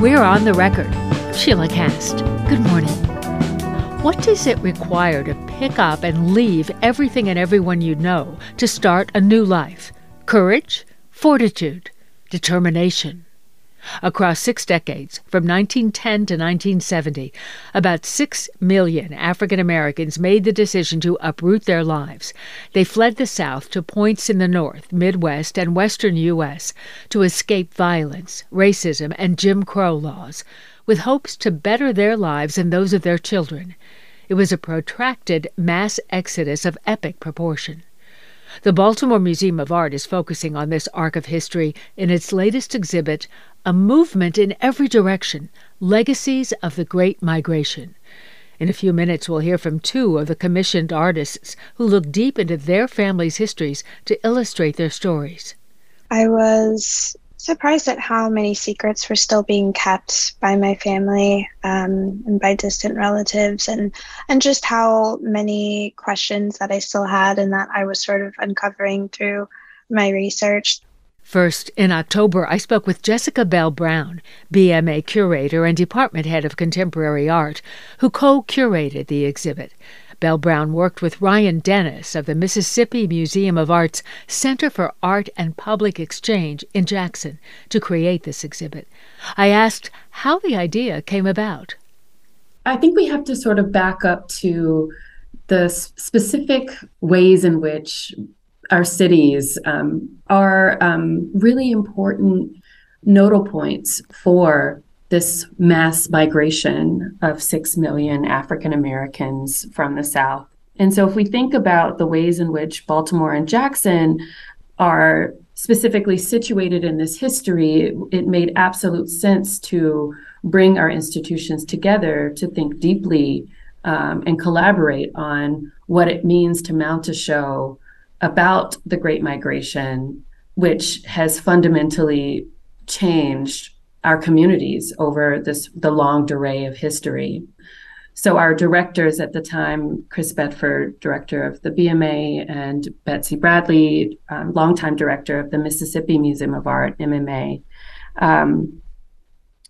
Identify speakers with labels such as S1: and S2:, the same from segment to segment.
S1: We're on the record. Sheila Kast. Good morning. What does it require to pick up and leave everything and everyone you know to start a new life? Courage, fortitude, determination. Across six decades, from 1910 to 1970, about six million African Americans made the decision to uproot their lives. They fled the South to points in the North, Midwest, and Western U.S. to escape violence, racism, and Jim Crow laws, with hopes to better their lives and those of their children. It was a protracted mass exodus of epic proportion. The Baltimore Museum of Art is focusing on this arc of history in its latest exhibit, A Movement in Every Direction Legacies of the Great Migration. In a few minutes, we'll hear from two of the commissioned artists who look deep into their families' histories to illustrate their stories.
S2: I was surprised at how many secrets were still being kept by my family um, and by distant relatives, and and just how many questions that I still had and that I was sort of uncovering through my research.
S1: First, in October, I spoke with Jessica Bell Brown, BMA curator and department head of contemporary art, who co curated the exhibit. Bell Brown worked with Ryan Dennis of the Mississippi Museum of Art's Center for Art and Public Exchange in Jackson to create this exhibit. I asked how the idea came about.
S3: I think we have to sort of back up to the specific ways in which our cities um, are um, really important nodal points for this mass migration of 6 million African Americans from the South. And so, if we think about the ways in which Baltimore and Jackson are specifically situated in this history, it made absolute sense to bring our institutions together to think deeply um, and collaborate on what it means to mount a show about the Great Migration, which has fundamentally changed our communities over this the longue durée of history. So our directors at the time, Chris Bedford, director of the BMA, and Betsy Bradley, um, longtime director of the Mississippi Museum of Art, MMA, um,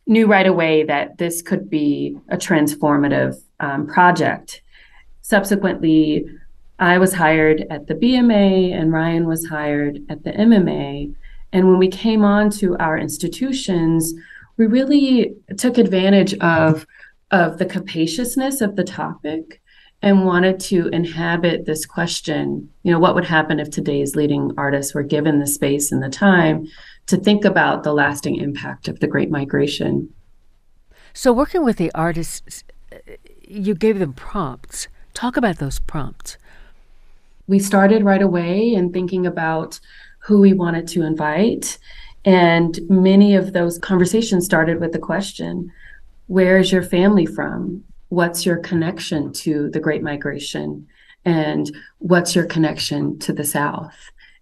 S3: knew right away that this could be a transformative um, project. Subsequently, I was hired at the BMA and Ryan was hired at the MMA. And when we came on to our institutions, we really took advantage of, of the capaciousness of the topic and wanted to inhabit this question you know what would happen if today's leading artists were given the space and the time to think about the lasting impact of the great migration?
S1: So working with the artists you gave them prompts. Talk about those prompts
S3: we started right away in thinking about who we wanted to invite. And many of those conversations started with the question Where is your family from? What's your connection to the Great Migration? And what's your connection to the South?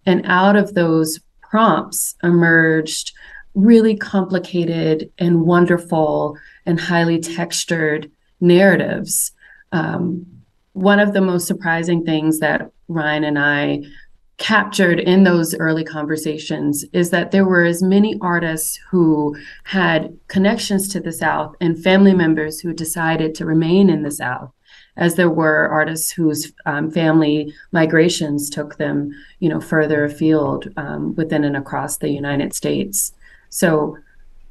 S3: And out of those prompts emerged really complicated and wonderful and highly textured narratives. Um, one of the most surprising things that Ryan and I captured in those early conversations is that there were as many artists who had connections to the South and family members who decided to remain in the South as there were artists whose um, family migrations took them, you know, further afield um, within and across the United States. So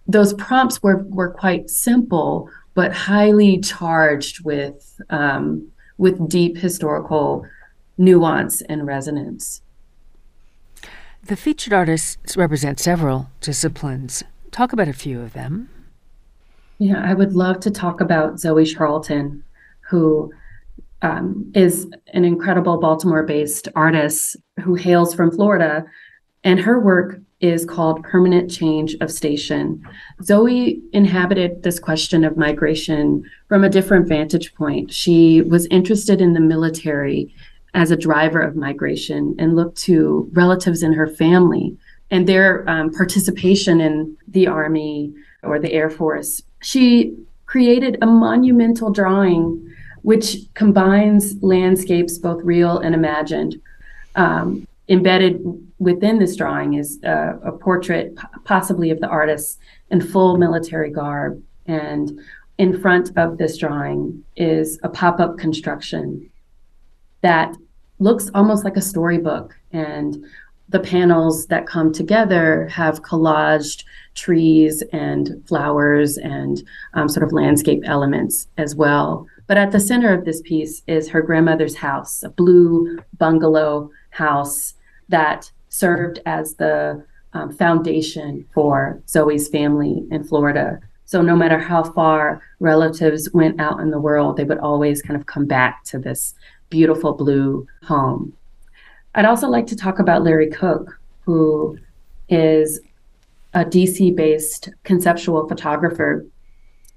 S3: those prompts were were quite simple, but highly charged with um, with deep historical nuance and resonance.
S1: The featured artists represent several disciplines. Talk about a few of them.
S3: Yeah, I would love to talk about Zoe Charlton, who um, is an incredible Baltimore based artist who hails from Florida. And her work is called Permanent Change of Station. Zoe inhabited this question of migration from a different vantage point. She was interested in the military as a driver of migration and looked to relatives in her family and their um, participation in the Army or the Air Force. She created a monumental drawing which combines landscapes, both real and imagined, um, embedded within this drawing is a, a portrait, possibly of the artist in full military garb. And in front of this drawing is a pop up construction that looks almost like a storybook. And the panels that come together have collaged trees and flowers and um, sort of landscape elements as well. But at the center of this piece is her grandmother's house, a blue bungalow house that served as the um, foundation for Zoe's family in Florida. So no matter how far relatives went out in the world, they would always kind of come back to this beautiful blue home. I'd also like to talk about Larry Cook, who is a DC based conceptual photographer.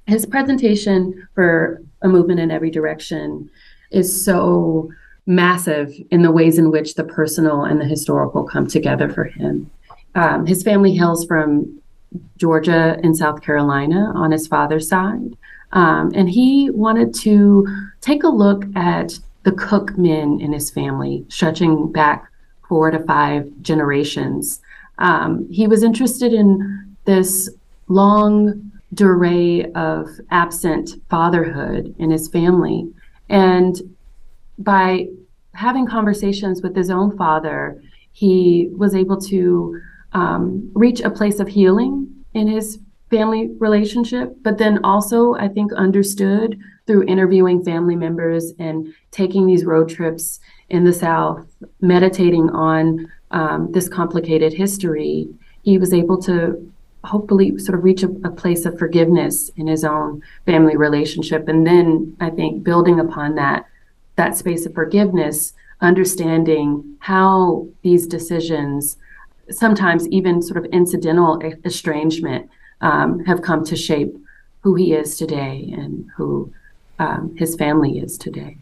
S3: His presentation for A Movement in Every Direction is so massive in the ways in which the personal and the historical come together for him. Um, his family hails from Georgia and South Carolina on his father's side. Um, and he wanted to take a look at the Cook men in his family, stretching back four to five generations. Um, he was interested in this longue durée of absent fatherhood in his family. And by having conversations with his own father, he was able to um, reach a place of healing in his family relationship, but then also, I think, understood through interviewing family members and taking these road trips in the South, meditating on um, this complicated history, he was able to hopefully sort of reach a, a, place of forgiveness in his own family relationship. And then I think building upon that, that space of forgiveness, understanding how these decisions, sometimes even sort of incidental estrangement, um, have come to shape who he is today and who um, his family is today.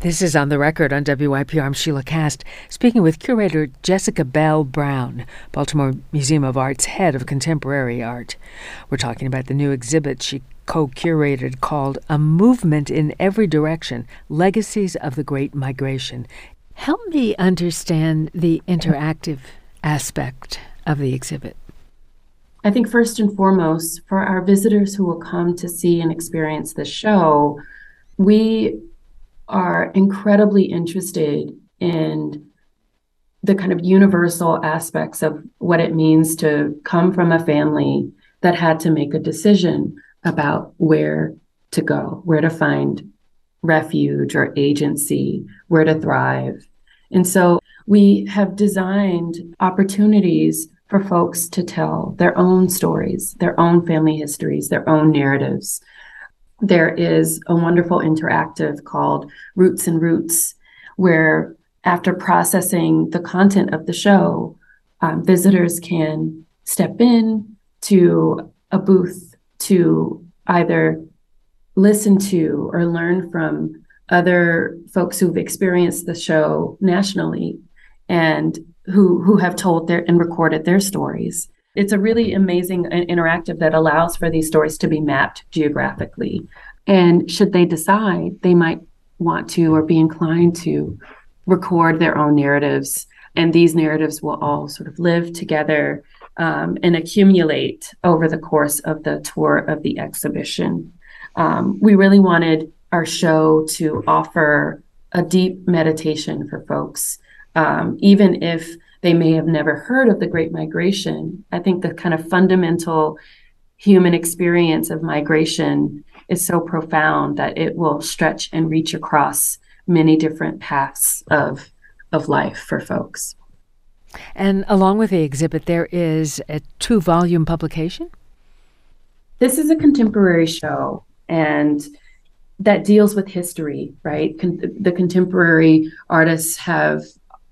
S1: This is on the record on WYPR. I'm Sheila Kast, speaking with curator Jessica Bell Brown, Baltimore Museum of Art's head of contemporary art. We're talking about the new exhibit she co curated called A Movement in Every Direction Legacies of the Great Migration. Help me understand the interactive aspect of the exhibit.
S3: I think first and foremost, for our visitors who will come to see and experience the show, we are incredibly interested in the kind of universal aspects of what it means to come from a family that had to make a decision about where to go, where to find refuge or agency, where to thrive. And so we have designed opportunities for folks to tell their own stories, their own family histories, their own narratives. There is a wonderful interactive called Roots and Roots, where after processing the content of the show, um, visitors can step in to a booth to either listen to or learn from other folks who've experienced the show nationally and who who have told their and recorded their stories. It's a really amazing interactive that allows for these stories to be mapped geographically. And should they decide, they might want to or be inclined to record their own narratives. And these narratives will all sort of live together um, and accumulate over the course of the tour of the exhibition. Um, we really wanted our show to offer a deep meditation for folks um, even if they may have never heard of the Great Migration, I think the kind of fundamental human experience of migration is so profound that it will stretch and reach across many different paths of of life for folks.
S1: And along with the exhibit, there is a two volume publication.
S3: This is a contemporary show, and that deals with history, right? Con- the contemporary artists have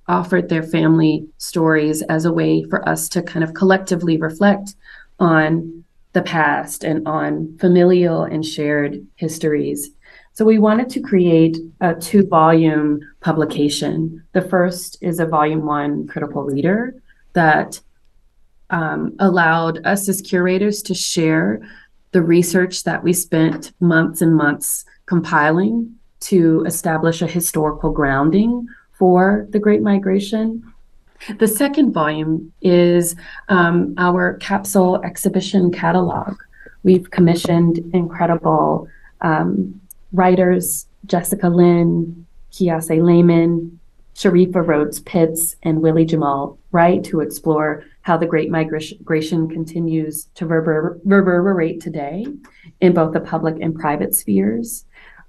S3: offered their family stories as a way for us to kind of collectively reflect on the past and on familial and shared histories. So we wanted to create a two volume publication. The first is a volume one critical reader that um, allowed us as curators to share the research that we spent months and months compiling to establish a historical grounding for the Great Migration. The second volume is um, our capsule exhibition catalog. We've commissioned incredible um, writers, Jessica Lynne, Kiese Laymon, Sharifa Rhodes Pitts, and Willie Jamaal Wright to explore how the Great Migration continues to reverberate today in both the public and private spheres.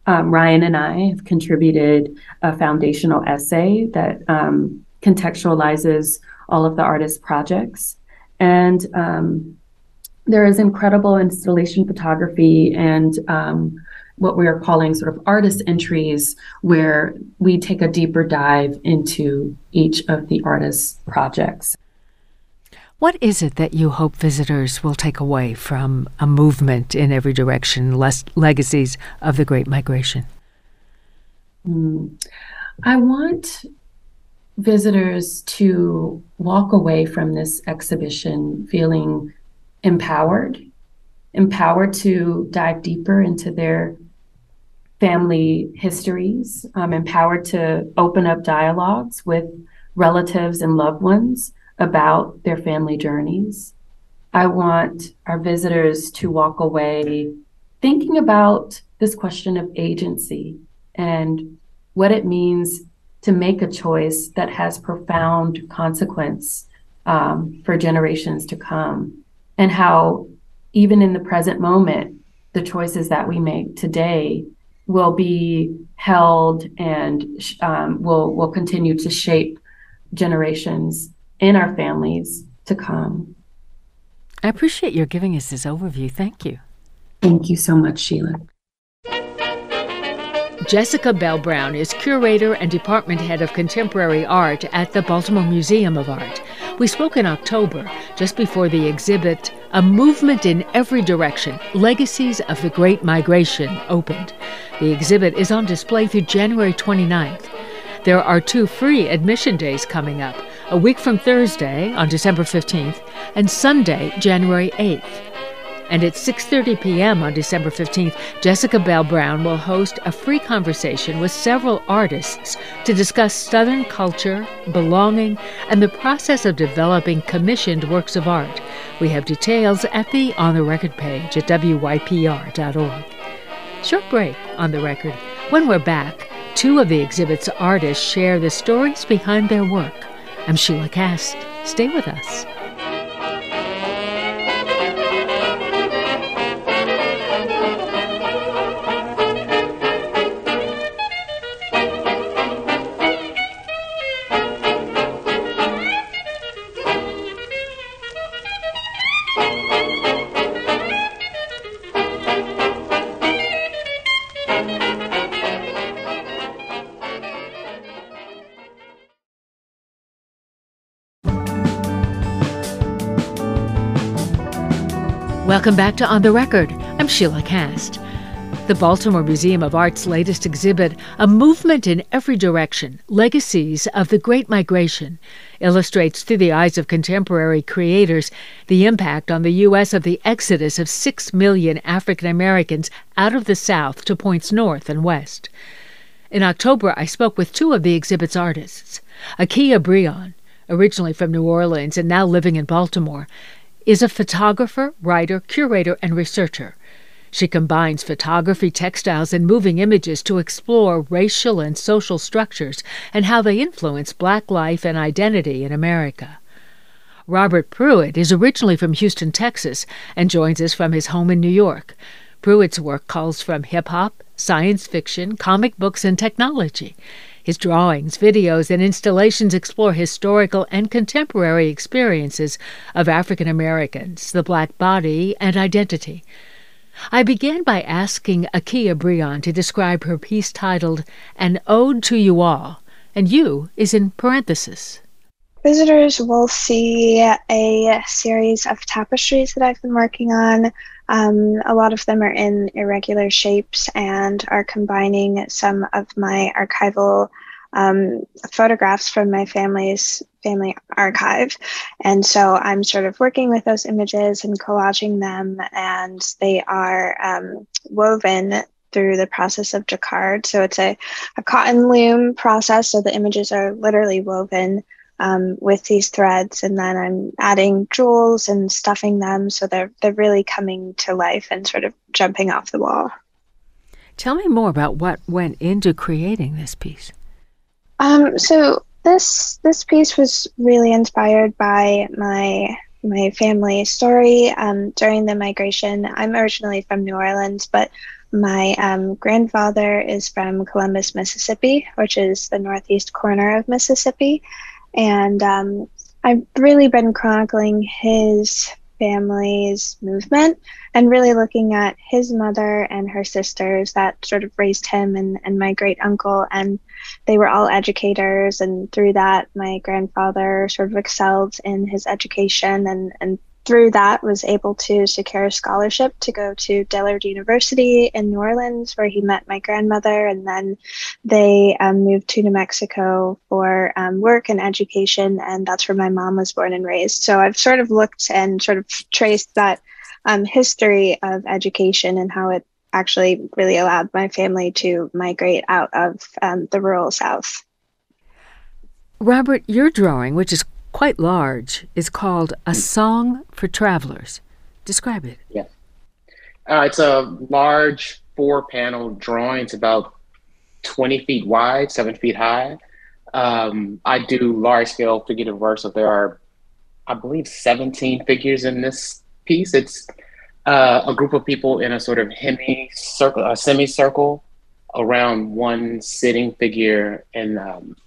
S3: Um, Ryan and I have contributed a foundational essay that um, contextualizes all of the artist's projects. And um, there is incredible installation photography and um, what we are calling sort of artist entries, where we take a deeper dive into each of the artist's projects.
S1: What is it that you hope visitors will take away from a movement in every direction, less legacies of the Great Migration?
S3: Mm. I want visitors to walk away from this exhibition feeling empowered, empowered to dive deeper into their family histories, um, empowered to open up dialogues with relatives and loved ones about their family journeys. I want our visitors to walk away thinking about this question of agency and what it means to make a choice that has profound consequence um, for generations to come, and how even in the present moment, the choices that we make today will be held and um, will will continue to shape generations in our families to come.
S1: I appreciate your giving us this overview. Thank you.
S3: Thank you so much, Sheila.
S1: Jessica Bell Brown is curator and department head of contemporary art at the Baltimore Museum of Art. We spoke in October, just before the exhibit A Movement in Every Direction Legacies of the Great Migration opened. The exhibit is on display through January 29th. There are two free admission days coming up a week from Thursday on December 15th and Sunday, January 8th. And at 6:30 p.m. on December 15th, Jessica Bell Brown will host a free conversation with several artists to discuss Southern culture, belonging, and the process of developing commissioned works of art. We have details at the On the Record page at wypr.org. Short break on the record. When we're back, two of the exhibit's artists share the stories behind their work. I'm Sheila Kast. Stay with us. Welcome back to On the Record. I'm Sheila Kast. The Baltimore Museum of Art's latest exhibit, A Movement in Every Direction Legacies of the Great Migration, illustrates through the eyes of contemporary creators the impact on the U.S. of the exodus of six million African Americans out of the South to points north and west. In October, I spoke with two of the exhibit's artists. Akea Brionne, originally from New Orleans and now living in Baltimore, is a photographer, writer, curator, and researcher. She combines photography, textiles, and moving images to explore racial and social structures and how they influence Black life and identity in America. Robert Pruitt is originally from Houston, Texas, and joins us from his home in New York. Pruitt's work calls from hip hop, science fiction, comic books, and technology. His drawings, videos, and installations explore historical and contemporary experiences of African Americans, the black body, and identity. I began by asking Akea Brionne to describe her piece titled An Ode to You All, and you is in parenthesis.
S2: Visitors will see a series of tapestries that I've been working on um, a lot of them are in irregular shapes and are combining some of my archival um, photographs from my family's family archive. And so I'm sort of working with those images and collaging them, and they are um, woven through the process of jacquard. So it's a, a cotton loom process. So the images are literally woven um, with these threads, and then I'm adding jewels and stuffing them so they're they're really coming to life and sort of jumping off the wall.
S1: Tell me more about what went into creating this piece.
S2: Um, so this this piece was really inspired by my my family story um, during the migration. I'm originally from New Orleans, but my um, grandfather is from Columbus, Mississippi, which is the northeast corner of Mississippi. And um, I've really been chronicling his family's movement and really looking at his mother and her sisters that sort of raised him and, and my great uncle. And they were all educators. And through that my grandfather sort of excelled in his education and, and through that was able to secure a scholarship to go to Dillard University in New Orleans where he met my grandmother and then they um, moved to New Mexico for um, work and education and that's where my mom was born and raised so I've sort of looked and sort of traced that um, history of education and how it actually really allowed my family to migrate out of um, the rural South.
S1: Robert, your drawing, which is quite large, is called A Song for Travelers. Describe it.
S4: Yeah. Uh, it's a large four panel drawing. It's about 20 feet wide, seven feet high. Um, I do large scale figurative work, so there are, I believe, 17 figures in this piece. It's uh, a group of people in a sort of hemi circle, a semicircle around one sitting figure, and um,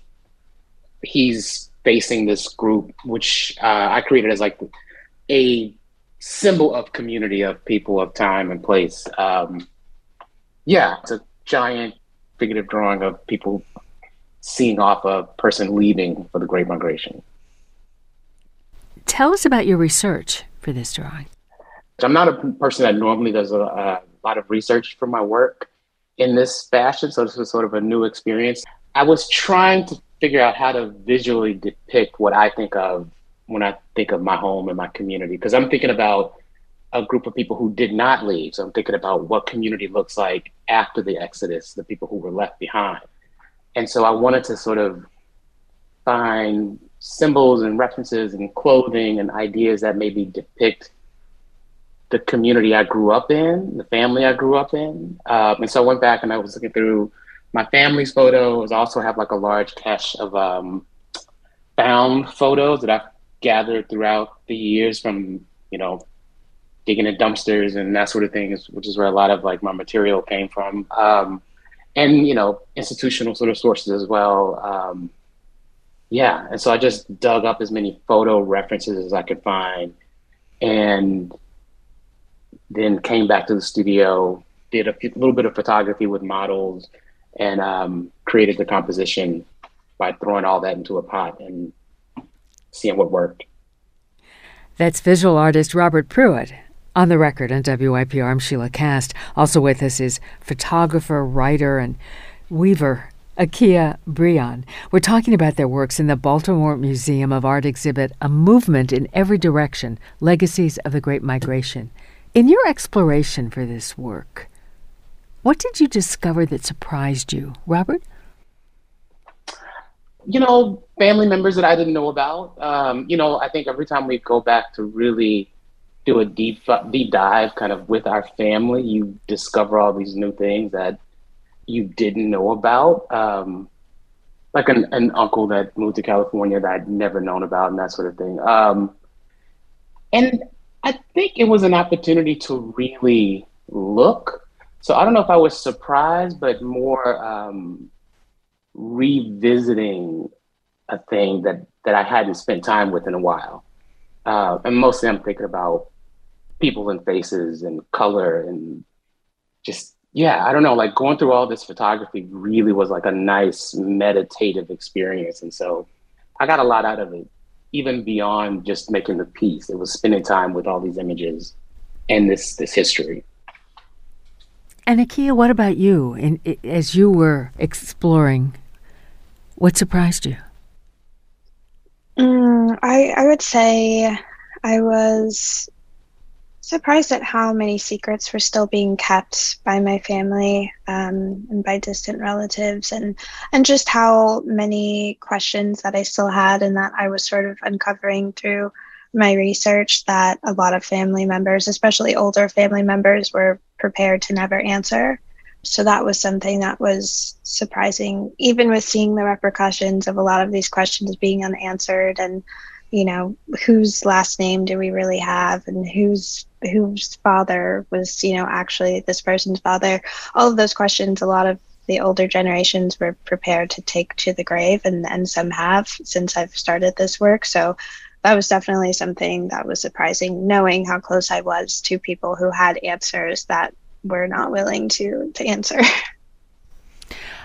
S4: he's facing this group, which uh, I created as like a symbol of community of people of time and place. Um, yeah, it's a giant figurative drawing of people seeing off a person leaving for the Great Migration.
S1: Tell us about your research for this drawing.
S4: I'm not a person that normally does a, a lot of research for my work in this fashion, so this was sort of a new experience. I was trying to figure out how to visually depict what I think of when I think of my home and my community. Because I'm thinking about a group of people who did not leave. So I'm thinking about what community looks like after the Exodus, the people who were left behind. And so I wanted to sort of find symbols and references and clothing and ideas that maybe depict the community I grew up in, the family I grew up in. Um, and so I went back and I was looking through my family's photos. I also have like a large cache of um, found photos that I've gathered throughout the years from, you know, digging in dumpsters and that sort of thing, which is where a lot of like my material came from. Um, and, you know, institutional sort of sources as well. Um, yeah. And so I just dug up as many photo references as I could find and then came back to the studio, did a few, little bit of photography with models and um, created the composition by throwing all that into a pot and seeing what worked.
S1: That's visual artist Robert Pruitt. On the record on WYPR, I'm Sheila Kast. Also with us is photographer, writer, and weaver Akea Brionne. We're talking about their works in the Baltimore Museum of Art exhibit, A Movement in Every Direction Legacies of the Great Migration. In your exploration for this work, what did you discover that surprised you, Robert?
S4: You know, family members that I didn't know about. Um, you know, I think every time we go back to really do a deep deep dive kind of with our family, you discover all these new things that you didn't know about. Um, like an, an uncle that moved to California that I'd never known about and that sort of thing. Um, and I think it was an opportunity to really look so I don't know if I was surprised, but more um, revisiting a thing that that I hadn't spent time with in a while. Uh, and mostly I'm thinking about people and faces and color and just yeah, I don't know, like going through all this photography really was like a nice meditative experience. And so I got a lot out of it, even beyond just making the piece. It was spending time with all these images and this this history.
S1: And Akea, what about you? In, as you were exploring, what surprised you?
S2: Mm, I I would say I was surprised at how many secrets were still being kept by my family um, and by distant relatives, and and just how many questions that I still had and that I was sort of uncovering through my research that a lot of family members, especially older family members, were prepared to never answer. So that was something that was surprising, even with seeing the repercussions of a lot of these questions being unanswered and you know whose last name do we really have and whose whose father was you know actually this person's father all of those questions a lot of the older generations were prepared to take to the grave and and some have since i've started this work so that was definitely something that was surprising knowing how close i was to people who had answers that were not willing to to answer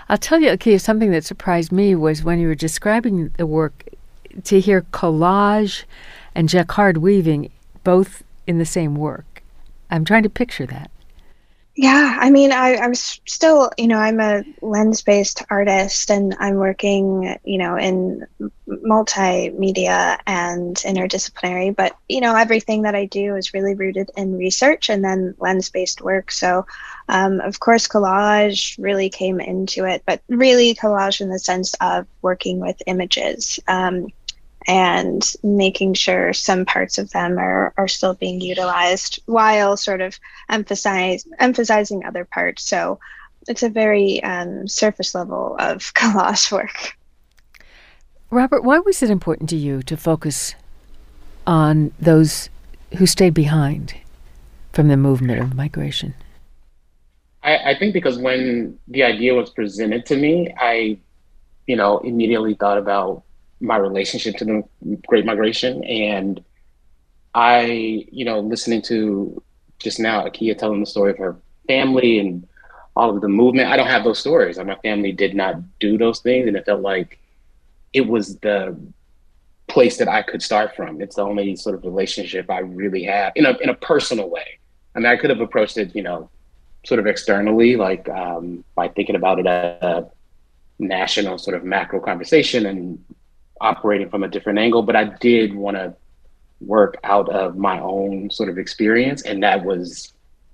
S1: I'll tell you, okay, something that surprised me was when you were describing the work, to hear collage and jacquard weaving both in the same work. I'm trying to picture that.
S2: Yeah, I mean, I, I'm still, you know, I'm a lens based artist and I'm working, you know, in multimedia and interdisciplinary, but, you know, everything that I do is really rooted in research and then lens based work. So, um, of course, collage really came into it, but really collage in the sense of working with images. Um, and making sure some parts of them are, are still being utilized while sort of emphasize emphasizing other parts. So it's a very um, surface level of collage work.
S1: Robert, why was it important to you to focus on those who stayed behind from the movement of migration?
S4: I, I think because when the idea was presented to me, I, you know, immediately thought about my relationship to the Great Migration. And I, you know, listening to just now Akea telling the story of her family and all of the movement. I don't have those stories. My family did not do those things, and it felt like it was the place that I could start from. It's the only sort of relationship I really have in a in a personal way. I mean, I could have approached it, you know, sort of externally, like um, by thinking about it as a national sort of macro conversation and operating from a different angle, but I did want to work out of my own sort of experience. And that was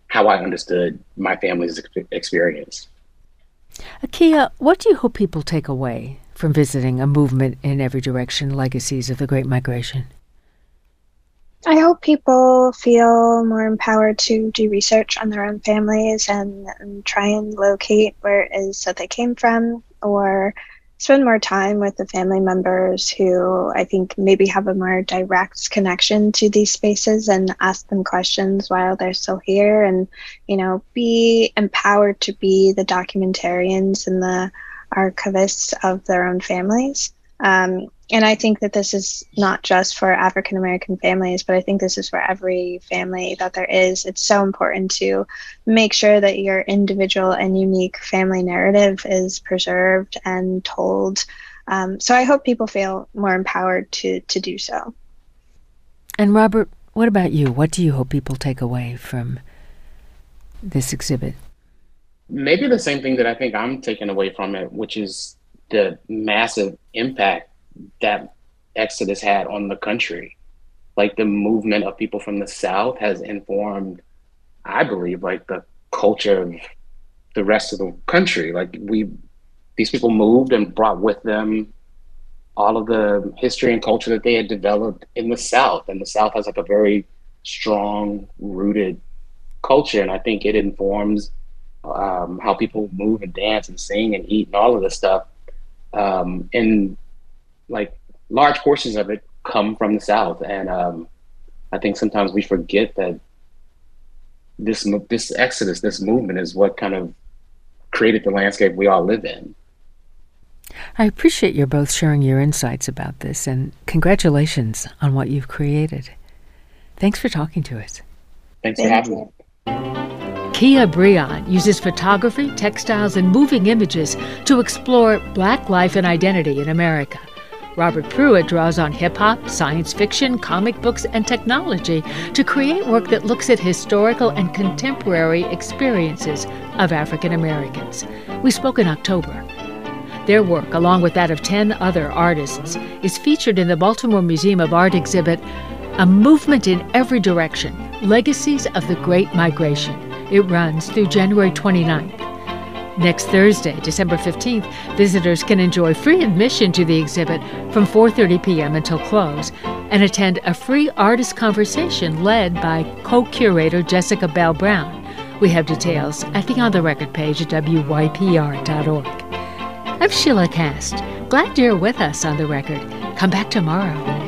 S4: how I understood my family's experience.
S1: Akea, what do you hope people take away from visiting a movement in every direction legacies of the Great Migration?
S2: I hope people feel more empowered to do research on their own families and, and try and locate where it is that they came from or spend more time with the family members who I think maybe have a more direct connection to these spaces and ask them questions while they're still here and, you know, be empowered to be the documentarians and the archivists of their own families. Um, and I think that this is not just for African American families, but I think this is for every family that there is. It's so important to make sure that your individual and unique family narrative is preserved and told. Um, so I hope people feel more empowered to to do so.
S1: And Robert, what about you? What do you hope people take away from this exhibit?
S4: Maybe the same thing that I think I'm taking away from it, which is the massive impact that Exodus had on the country. Like the movement of people from the South has informed, I believe, like the culture of the rest of the country. Like we, these people moved and brought with them all of the history and culture that they had developed in the South. And the South has like a very strong rooted culture. And I think it informs um, how people move and dance and sing and eat and all of this stuff. Um, and like large portions of it come from the South, and um, I think sometimes we forget that this this exodus, this movement, is what kind of created the landscape we all live in.
S1: I appreciate you both sharing your insights about this, and congratulations on what you've created. Thanks for talking to us.
S4: Thanks Thank for having you. me.
S1: Kia Brionne uses photography, textiles, and moving images to explore Black life and identity in America. Robert Pruitt draws on hip hop, science fiction, comic books, and technology to create work that looks at historical and contemporary experiences of African Americans. We spoke in October. Their work, along with that of 10 other artists, is featured in the Baltimore Museum of Art exhibit A Movement in Every Direction Legacies of the Great Migration. It runs through January 29th. Next Thursday, December 15th, visitors can enjoy free admission to the exhibit from 4:30 p.m. until close and attend a free artist conversation led by co-curator Jessica Bell Brown. We have details at the On the Record page at wypr.org. I'm Sheila Kast. Glad you're with us on the record. Come back tomorrow.